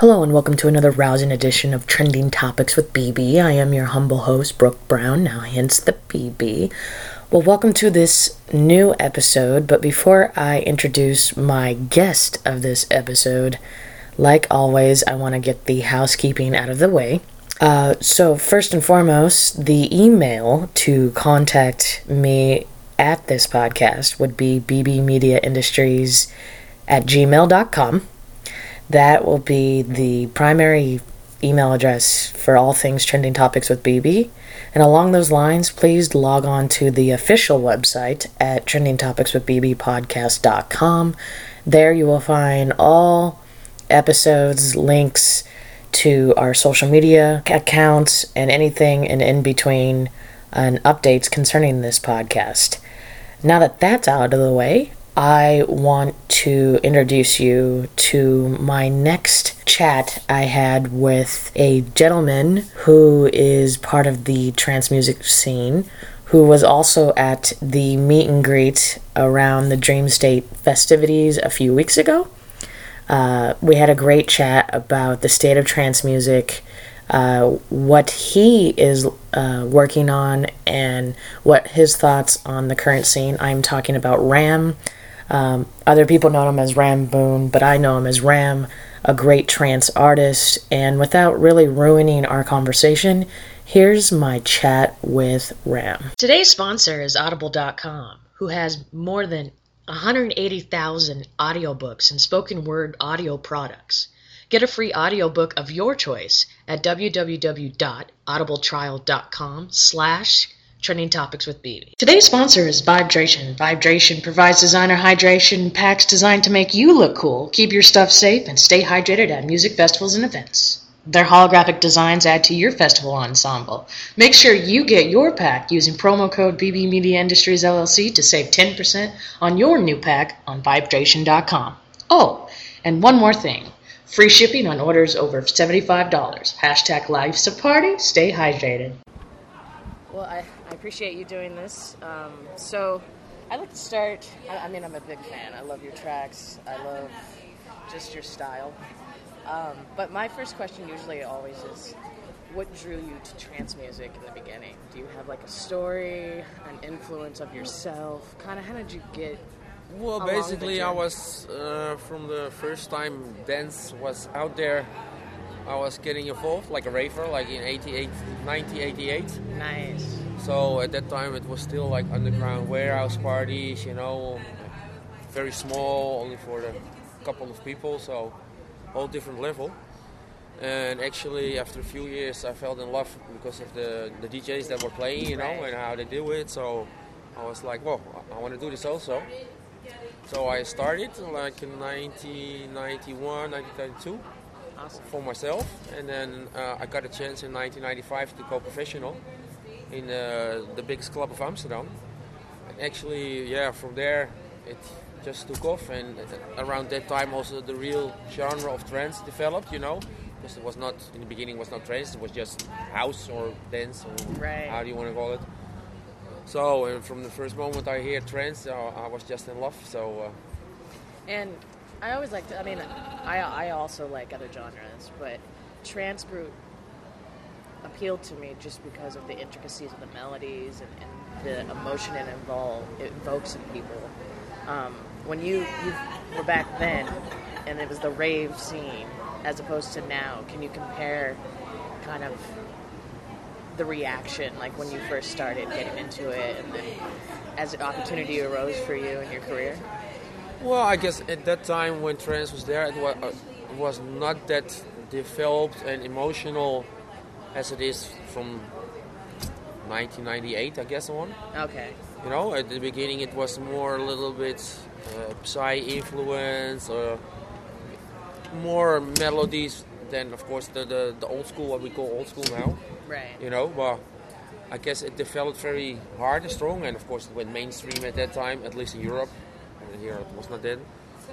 Hello and welcome to another rousing edition of Trending Topics with BB. I am your humble host, Brooke Brown, now hence the BB. Well, welcome to this new episode, but before I introduce my guest of this episode, like always, I want to get the housekeeping out of the way. Uh, so, first and foremost, the email to contact me at this podcast would be bbmediaindustries at gmail.com. That will be the primary email address for all things trending topics with BB. And along those lines, please log on to the official website at trendingtopicswithbbpodcast.com. There you will find all episodes, links to our social media accounts, and anything and in between and updates concerning this podcast. Now that that's out of the way, I want to introduce you to my next chat I had with a gentleman who is part of the trance music scene, who was also at the meet and greet around the Dream State festivities a few weeks ago. Uh, we had a great chat about the state of trance music, uh, what he is uh, working on, and what his thoughts on the current scene. I'm talking about Ram. Um, other people know him as Ram Boone, but I know him as Ram, a great trance artist. And without really ruining our conversation, here's my chat with Ram. Today's sponsor is Audible.com, who has more than 180,000 audiobooks and spoken word audio products. Get a free audiobook of your choice at www.audibletrial.com slash Trending Topics with BB. Today's sponsor is Vibedration. Vibedration provides designer hydration packs designed to make you look cool, keep your stuff safe, and stay hydrated at music festivals and events. Their holographic designs add to your festival ensemble. Make sure you get your pack using promo code BB Media Industries LLC to save 10% on your new pack on Vibedration.com. Oh, and one more thing. Free shipping on orders over $75. Hashtag life's a party. Stay hydrated. Well, I, I appreciate you doing this. Um, so, I'd like to start. I, I, mean, I'm a big fan. I love your tracks. I love just your style. Um, but my first question usually always is what drew you to trance music in the beginning? Do you have like a story, an influence of yourself? Kind of how did you get well, basically, I was uh, from the first time dance was out there. I was getting involved like a raver, like in 88, 1988. Nice. So at that time, it was still like underground warehouse parties, you know, very small, only for a couple of people, so all different level. And actually, after a few years, I fell in love because of the, the DJs that were playing, you know, and how they do it. So I was like, well, I want to do this also. So I started like in 1991, 1992 awesome. for myself, and then uh, I got a chance in 1995 to go professional in uh, the biggest club of Amsterdam. And actually, yeah, from there it just took off, and around that time also the real genre of trance developed. You know, because it was not in the beginning was not trance; it was just house or dance or right. how do you want to call it. So, and from the first moment I hear trance, uh, I was just in love. So, uh, and I always like to. I mean, I I also like other genres, but trance group appealed to me just because of the intricacies of the melodies and, and the emotion it involves it evokes in people. Um, when you you were back then, and it was the rave scene, as opposed to now, can you compare kind of the reaction, like when you first started getting into it, and then as an opportunity arose for you in your career? Well, I guess at that time when trance was there, it was, uh, was not that developed and emotional as it is from 1998, I guess, on. Okay. You know, at the beginning it was more a little bit uh, psy influence, or more melodies than, of course, the, the, the old school, what we call old school now. Right. You know, but I guess it developed very hard and strong, and of course it went mainstream at that time, at least in Europe. Here it was not then.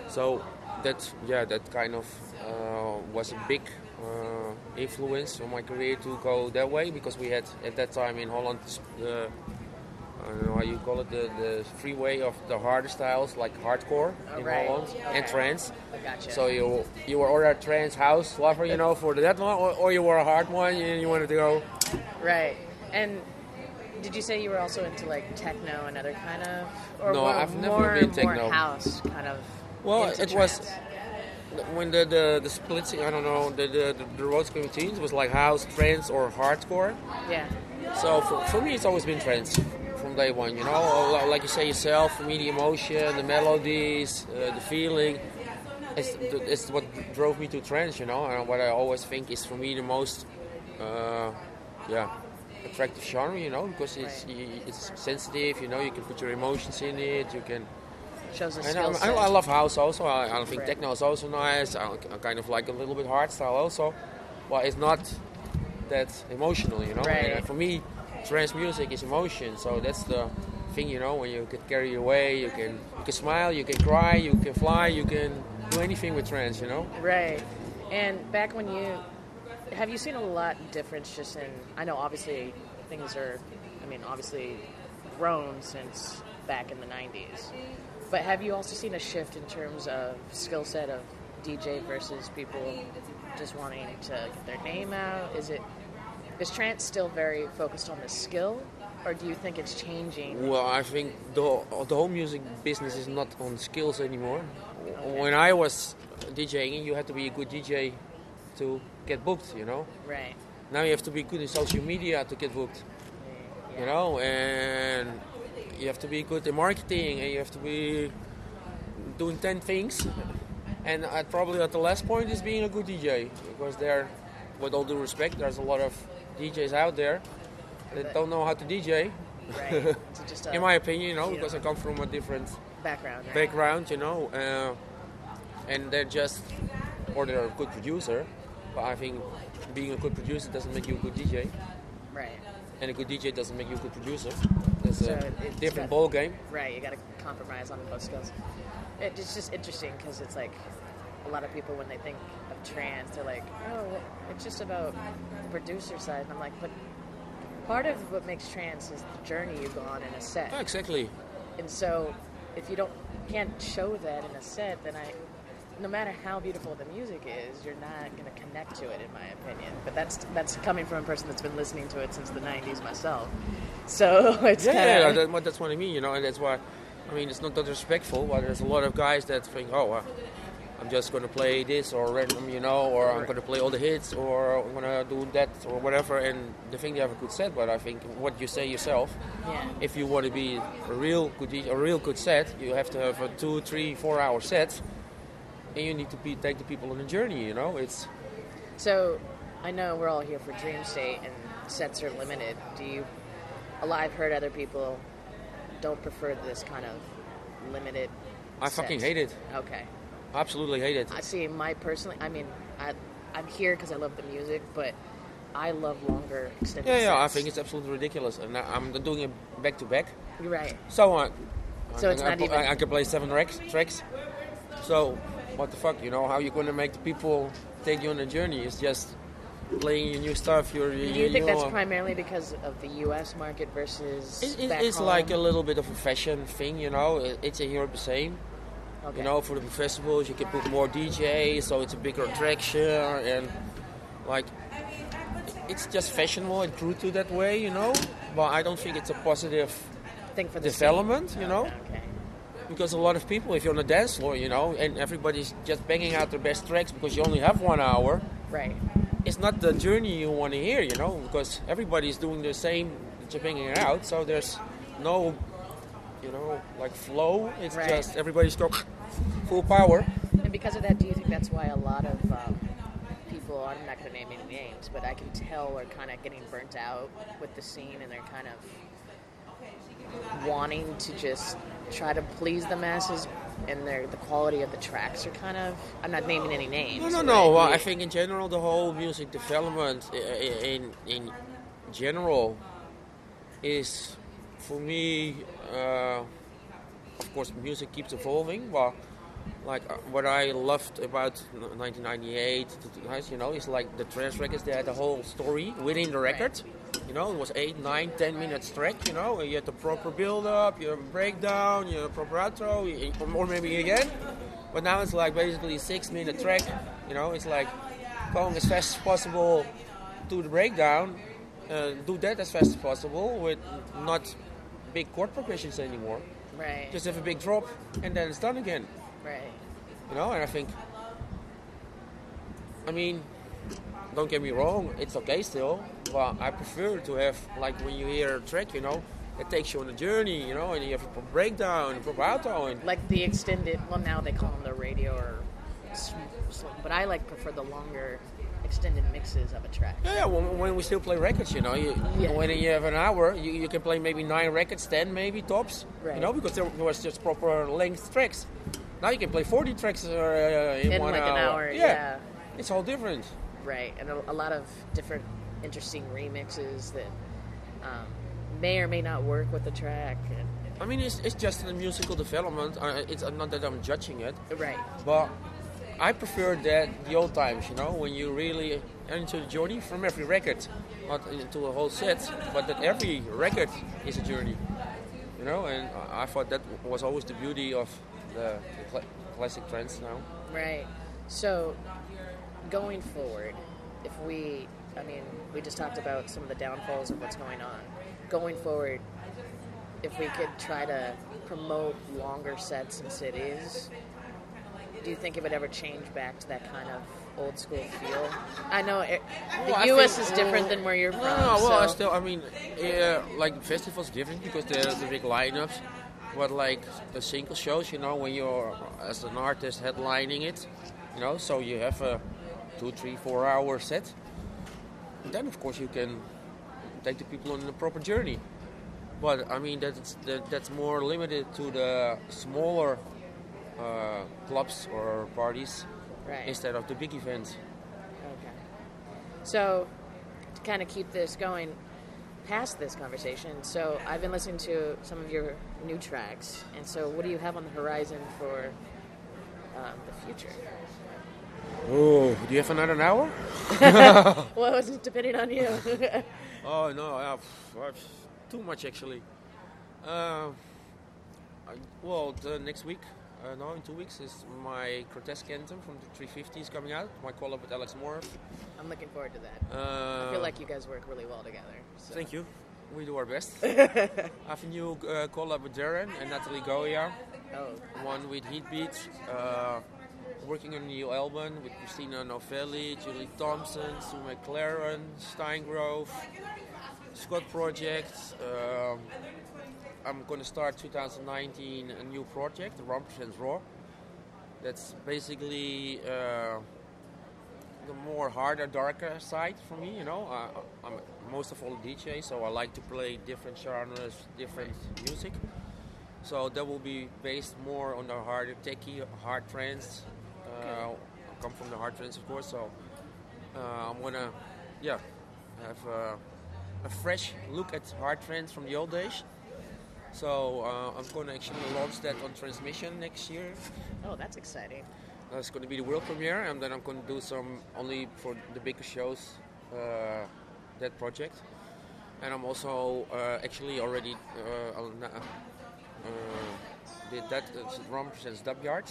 So that, yeah, that kind of uh, was a big uh, influence on my career to go that way because we had at that time in Holland the I don't know how you call it the, the freeway of the harder styles like hardcore oh, in right. Holland okay. and trance. gotcha. So you you were a trance house lover, you know, for the that one, or, or you were a hard one and you wanted to go. Right. And did you say you were also into like techno and other kind of, or No, more, I've never more, been more house kind of? Well, it was when the the, the splits. I don't know the the the, the roads between it was like house, trance, or hardcore. Yeah. So for, for me, it's always been trance from day one. You know, like you say yourself, for me, the emotion, the melodies, uh, the feeling. It's, it's what drove me to trance. You know, and what I always think is for me the most, uh, yeah, attractive genre. You know, because it's Right. it's sensitive. You know, you can put your emotions in it. You can. Shows And I. I, I love house also. I, I think Right. techno is also nice. I, I kind of like a little bit hard style also. but it's not that emotional, you know. Right. And for me, trance music is emotion. So that's the thing, you know. When you get carried away, you can you can smile, you can cry, you can fly, you can do anything with trance, you know. Right. And back when you have you seen a lot of difference just in I know obviously things are I mean obviously grown since back in the 90s. But have you also seen a shift in terms of skill set of DJ versus people just wanting to get their name out? Is it is trance still very focused on the skill or do you think it's changing? Well, I think the the whole music business is not on skills anymore. When I was DJing, you had to be a good DJ to get booked, you know. Right. Now you have to be good in social media to get booked. Yeah. you know, and you have to be good in marketing, and you have to be doing ten things. And uh, probably at the last point is being a good DJ, because there, with all due respect, there's a lot of DJs out there that don't know how to DJ. Right. A In my opinion, you know, because I come from a different background. Right? background, you know, uh, and they're just, or they're a good producer, but I think being a good producer doesn't make you a good DJ, Right. and a good DJ doesn't make you a good producer. It's So a it's different got- ball game. Right, you got to compromise on both skills. It, it's just interesting because it's like a lot of people when they think of trance, they're like, "Oh, it's just about the producer side." And I'm like, "But part of what makes trance is the journey you go on in a set." Yeah, exactly. And so, if you don't can't show that in a set, then I, no matter how beautiful the music is, you're not going to connect to it, in my opinion. But that's that's coming from a person that's been listening to it since the '90s myself. So it's Yeah, kinda, yeah, that, that's what I mean, you know, and that's why, I mean, it's not that respectful, but there's a lot of guys that think, oh, uh, I'm just going to play this or random, you know, or I'm going to play all the hits or I'm going to do that or whatever, and they think they have a good set, but I think what you say yourself, yeah. if you want to be a real good, a real good set, you have to have a two, three, four hour set, and you need to be, take the people on a journey, you know, it's, So, I know we're all here for Dream State, and sets are limited. Do you? A lot I've heard other people don't prefer this kind of limited. I fucking hate it. Okay, Absolutely hate it. I see. My personally, I mean, I, I'm here because I love the music, but I love longer extended. Yeah, yeah, I think it's absolutely ridiculous, and I- I'm doing it back to back. You're right. So uh, So I, it's I, not I, even- I can play seven tracks. Tracks. So what the fuck? You know how you gonna make the people take you on a journey? It's just playing your new stuff. Your, your, Do you think that's primarily because of the U.S. market versus It, it, it's home? like a little bit of a fashion thing, you know. It, it's a Europe the same. okay. You know, for the festivals, you can put more DJs, so it's a bigger attraction, and like it's just fashionable and grew to that way, you know. But I don't think it's a positive thing for the development, scene. you oh, know. Okay. Because a lot of people, if you're on the dance floor, you know, and everybody's just banging out their best tracks because you only have one hour, Right. it's not the journey you want to hear, you know, because everybody's doing the same, just banging it out. So there's no, you know, like flow. It's Right. just everybody's got full power. And because of that, do you think that's why a lot of um, people, I'm not going to name any names, but I can tell are kind of getting burnt out with the scene and they're kind of wanting to just try to please the masses and their, the quality of the tracks are kind of, I'm not naming any names. No, no, no. Well. I think in general, the whole music development in in general is, for me, uh, of course, music keeps evolving. But like uh, what I loved about 1998, you know, is like the trance records. They had a whole story within the record. You know, it was eight, nine, ten minutes track. You know, you had the proper build up, you have a breakdown, you have a proper outro, or maybe again. But now it's like basically six minute track. You know, it's like going as fast as possible to the breakdown. Uh, do that as fast as possible with not big chord progressions anymore. Right. Just have a big drop and then it's done again. right. You know, and I think, I mean, don't get me wrong, it's okay still, but I prefer to have, like when you hear a track, you know, it takes you on a journey, you know, and you have a breakdown, a proper outro, and Like the extended. Well, now they call them the radio or. But I like prefer the longer extended mixes of a track. yeah, when, when we still play records, you know, you, Yeah. when you have an hour, you, you can play maybe nine records, ten maybe tops, Right. you know, because there was just proper length tracks. Now you can play 40 tracks uh, in, In one like an hour, Yeah. yeah. it's all different. Right, and a, a lot of different interesting remixes that um, may or may not work with the track. And, I mean, it's, it's just the musical development. Uh, it's not that I'm judging it, right, but I prefer that the old times, you know, when you really enter the journey from every record, not into a whole set, but that every record is a journey, you know. And I thought that was always the beauty of the, the cla- classic trance now. right. So, going forward, if we, I mean, we just talked about some of the downfalls of what's going on. Going forward, if we could try to promote longer sets in cities, do you think it would ever change back to that kind of old school feel? I know it, the Well, U.S. think- is different well, than where you're from. no, well, I still, I mean, yeah, like festivals different because there's the big lineups. But like the single shows, you know, when you're as an artist headlining it, you know, so you have a two, three, four hour set. Then of course you can take the people on a proper journey. But I mean that's that, that's more limited to the smaller uh, clubs or parties right. instead of the big events. Okay. So, to kind of keep this going past this conversation, so I've been listening to some of your new tracks, and so what do you have on the horizon for um, the future? Oh, do you have another hour? Well, it's depending on you. Oh no, I have, I have too much actually. Uh, I, well, the next week, uh, no, in two weeks, is my grotesque anthem from the 350s coming out. My collab with Alex Moore. I'm looking forward to that. Uh, I feel like you guys work really well together. So. Thank you. We do our best. I have a new uh, collab with Darren and Natalie Gioia. Oh, One with Heatbeat. Uh, working on a new album with Christina Novelli, Julie Thompson, Sue McLaren, Stine Grove, Scott Project. Um, I'm going to start 2019 a new project, Ram Presents Raw. That's basically uh, the more harder, darker side for me. You know, I, I'm most of all a DJ, so I like to play different genres, different music. So that will be based more on the harder techie, hard trance. Uh, I come from the hard trance, of course. So uh, I'm gonna, yeah, have uh, a fresh look at hard trance from the old days. So uh, I'm gonna actually launch that on Transmission next year. oh, that's exciting. That's going to be the world premiere, and then I'm going to do some only for the bigger shows. Uh, that project, and I'm also uh, actually already uh, uh, uh, did that. It's Ram presents Dub Yard.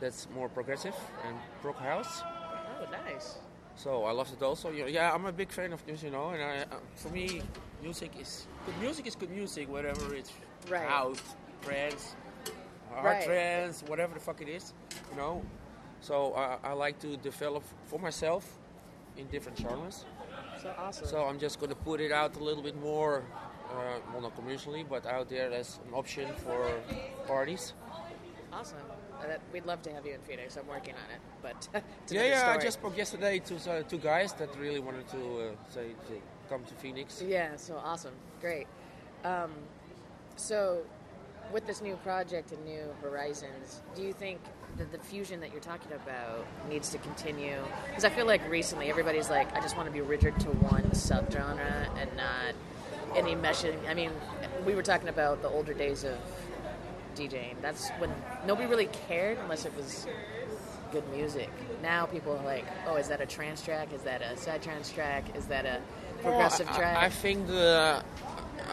That's more progressive and prog house. Oh, nice. So I loved it also. Yeah, I'm a big fan of music, you know, and I, uh, for me, music is good. Music is good music, whatever it's Right. house, trance, hard Right. trance, whatever the fuck it is, you know. So I I like to develop for myself in different genres. So awesome. So I'm just going to put it out a little bit more, uh, well, not commercially, but out there as an option for parties. awesome. Uh, that, we'd love to have you in Phoenix. I'm working on it, but Yeah, yeah. I just spoke yesterday to uh, two guys that really wanted to uh, say to come to Phoenix. Yeah, so awesome. Great. Um, so, with this new project and new horizons, do you think that the fusion that you're talking about needs to continue? Because I feel like recently everybody's like, I just want to be rigid to one subgenre and not any meshing. I mean, we were talking about the older days of DJing. That's when nobody really cared unless it was good music. Now people are like, oh, is that a trance track? Is that a psy trance track? Is that a progressive Well, I- track? I, I think the.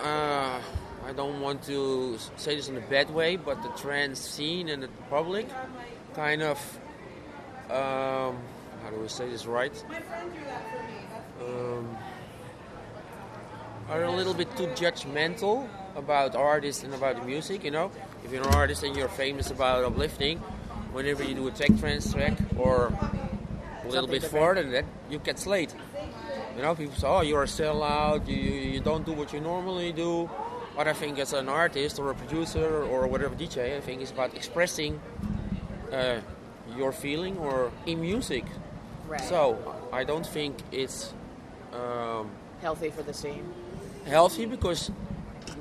Uh, I don't want to say this in a bad way, but the trance scene and the public kind of um, how do we say this right? Um, are a little bit too judgmental about artists and about the music. You know, if you're an artist and you're famous about uplifting, whenever you do a tech trance track or a little bit further than that, you get slayed. You know, people say, "Oh, you're a sellout. You, you you don't do what you normally do." But I think as an artist or a producer or whatever DJ, I think it's about expressing uh, your feeling or in music. Right. So I don't think it's um, healthy for the scene. healthy because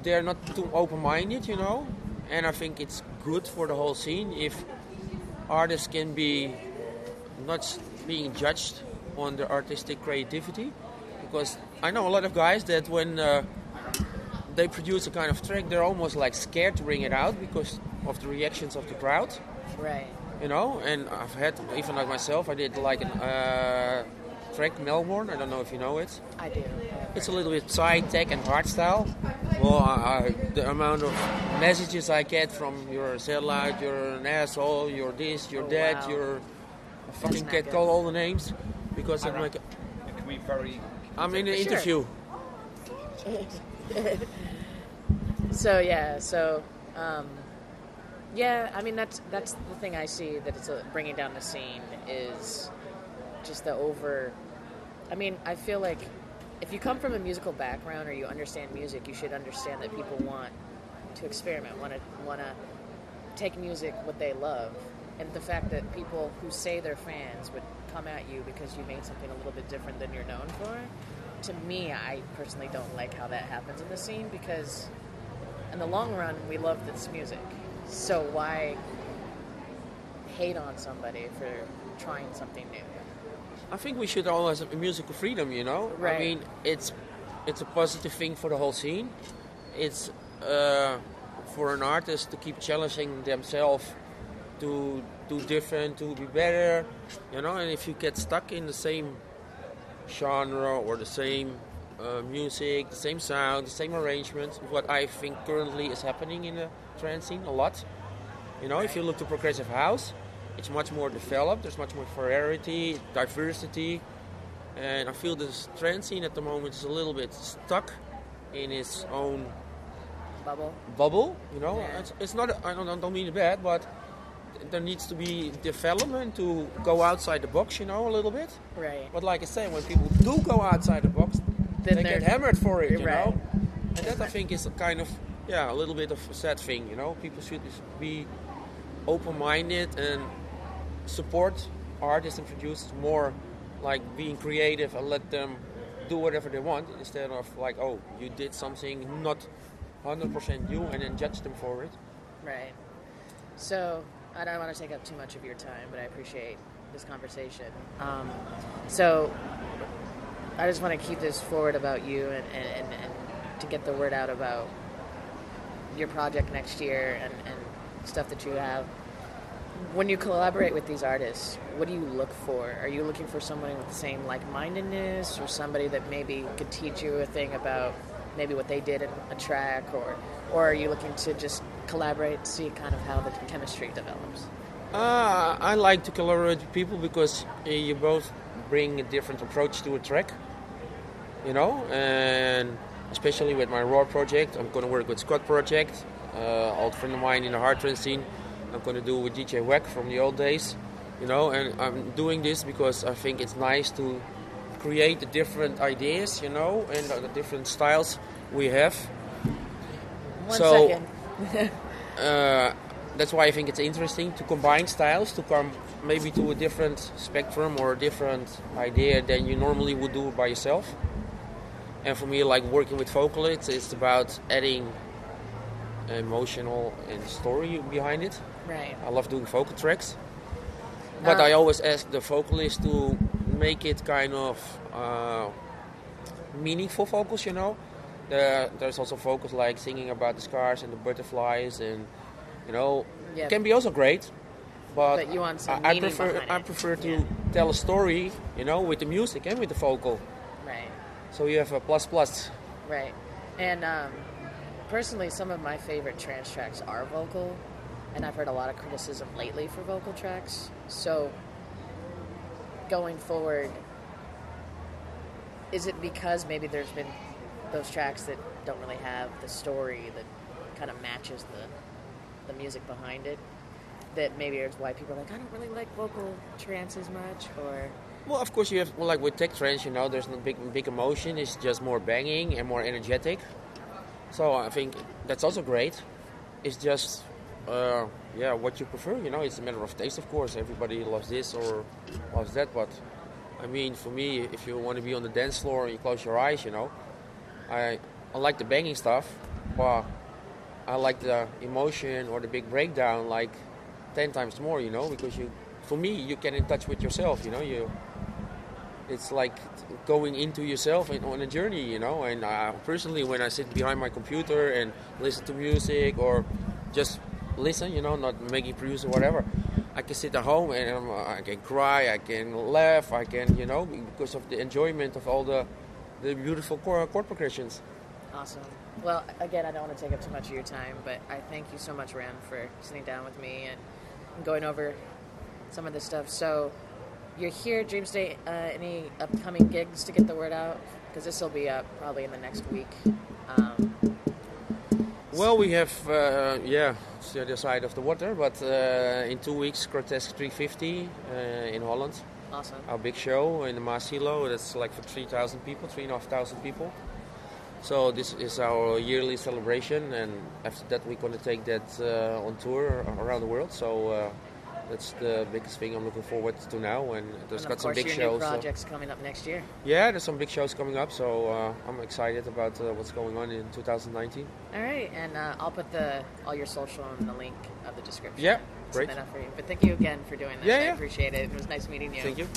they're not too open-minded, you know. And I think it's good for the whole scene if artists can be not being judged on their artistic creativity. Because I know a lot of guys that when uh, they produce a kind of track, they're almost like scared to bring it out because of the reactions of the crowd Right. you know. And I've had even like myself, I did like an uh, track Melbourne. I don't know if you know it. I do. It's a little bit psy tech and hard style. Well, I, I, the amount of messages I get from you're a sellout, you're an asshole, you're this, you're Oh, that, wow. you're a fucking not cat, call all the names because I'm Alright. like Can we very I'm in an Sure. interview. So yeah, so um, yeah, I mean that's that's the thing I see that it's uh bringing down the scene is just the over. I mean, I feel like if you come from a musical background or you understand music, you should understand that people want to experiment, want to want to take music what they love, and the fact that people who say they're fans would come at you because you made something a little bit different than you're known for. To me, I personally don't like how that happens in the scene because in the long run, we love this music. So why hate on somebody for trying something new? I think we should always have musical freedom, you know. Right. I mean, it's it's a positive thing for the whole scene. It's uh, for an artist to keep challenging themselves to do different, to be better, you know. And if you get stuck in the same genre or the same uh, music, the same sound, the same arrangements, what I think currently is happening in the trance scene a lot. You know, if you look to progressive house, it's much more developed. There's much more variety, diversity, and I feel this trend scene at the moment is a little bit stuck in its own Bubble. bubble. You know, Yeah. it's, it's not. I don't, I don't mean it bad, but there needs to be development to go outside the box. You know, a little bit. Right. But like I say, when people do go outside the box, Then they get hammered for it. You Right. know, and that I think is a kind of yeah, a little bit of a sad thing. You know, people should be open-minded and support artists and producers more, like being creative and let them do whatever they want instead of like, oh, you did something not 100% you and then judge them for it. Right. So I don't want to take up too much of your time, but I appreciate this conversation. Um, so I just want to keep this forward about you and, and, and, to get the word out about your project next year and, and stuff that you have. When you collaborate with these artists, what do you look for? Are you looking for someone with the same like-mindedness, or somebody that maybe could teach you a thing about maybe what they did in a track, or or are you looking to just collaborate, see kind of how the chemistry develops? Uh, I like to collaborate with people because uh, you both bring a different approach to a track, you know, and especially with my Raw project, I'm going to work with Scott Project, uh, old friend of mine in the hard trance scene. I'm going to do with DJ Wack from the old days, you know, and I'm doing this because I think it's nice to create the different ideas, you know, and the different styles we have. One So- second. uh, that's why I think it's interesting to combine styles to come maybe to a different spectrum or a different idea than you normally would do by yourself. And for me, like working with vocalists, it's about adding emotional and story behind it. Right. I love doing vocal tracks, but Uh, I always ask the vocalist to make it kind of uh, meaningful vocals. You know, there, there's also vocals like singing about the scars and the butterflies, and you know, Yeah. can be also great. But, But you want some I, I prefer I prefer to Yeah. tell a story, you know, with the music and with the vocal. Right. So you have a plus plus. Right. And um, personally, some of my favorite trance tracks are vocal. and I've heard a lot of criticism lately for vocal tracks. So, going forward, is it because maybe there's been those tracks that don't really have the story that kind of matches the the music behind it? That maybe it's why people are like, I don't really like vocal trance as much, or Well, of course, you have well, like with tech trance, you know, there's no big big emotion. It's just more banging and more energetic. So I think that's also great. It's just, uh, yeah, what you prefer. You know, it's a matter of taste, of course. Everybody loves this or loves that, but I mean, for me, if you want to be on the dance floor and you close your eyes, you know, I I like the banging stuff, but I like the emotion or the big breakdown like ten times more. You know, because you, for me, you get in touch with yourself. You know, you it's like going into yourself and on a journey, you know. And uh, personally, when I sit behind my computer and listen to music or just listen, you know, not making produce or whatever, I can sit at home and um, I can cry, I can laugh, I can, you know, because of the enjoyment of all the the beautiful chord, chord progressions. Awesome. Well, again, I don't want to take up too much of your time, but I thank you so much, Ram, for sitting down with me and going over some of this stuff. So, you're here, Dream State. Uh, any upcoming gigs to get the word out? Because this will be up probably in the next week. Um, Well, we have, uh, yeah, it's the other side of the water, but uh, in two weeks, Grotesque 350 uh, in Holland. awesome. our big show in the Maassilo. That's like for 3,000 people, 3,500 people. So this is our yearly celebration, and after that we're going to take that uh, on tour around the world. So uh, that's the biggest thing I'm looking forward to now, and there's and got some big shows. new so- projects coming up next year. yeah, there's some big shows coming up, so uh, I'm excited about uh, what's going on in 2019. All right, and uh, I'll put the all your social in the link of the description. Yeah, great. for you. But thank you again for doing this. Yeah, I yeah. appreciate it. It was nice meeting you. Thank you.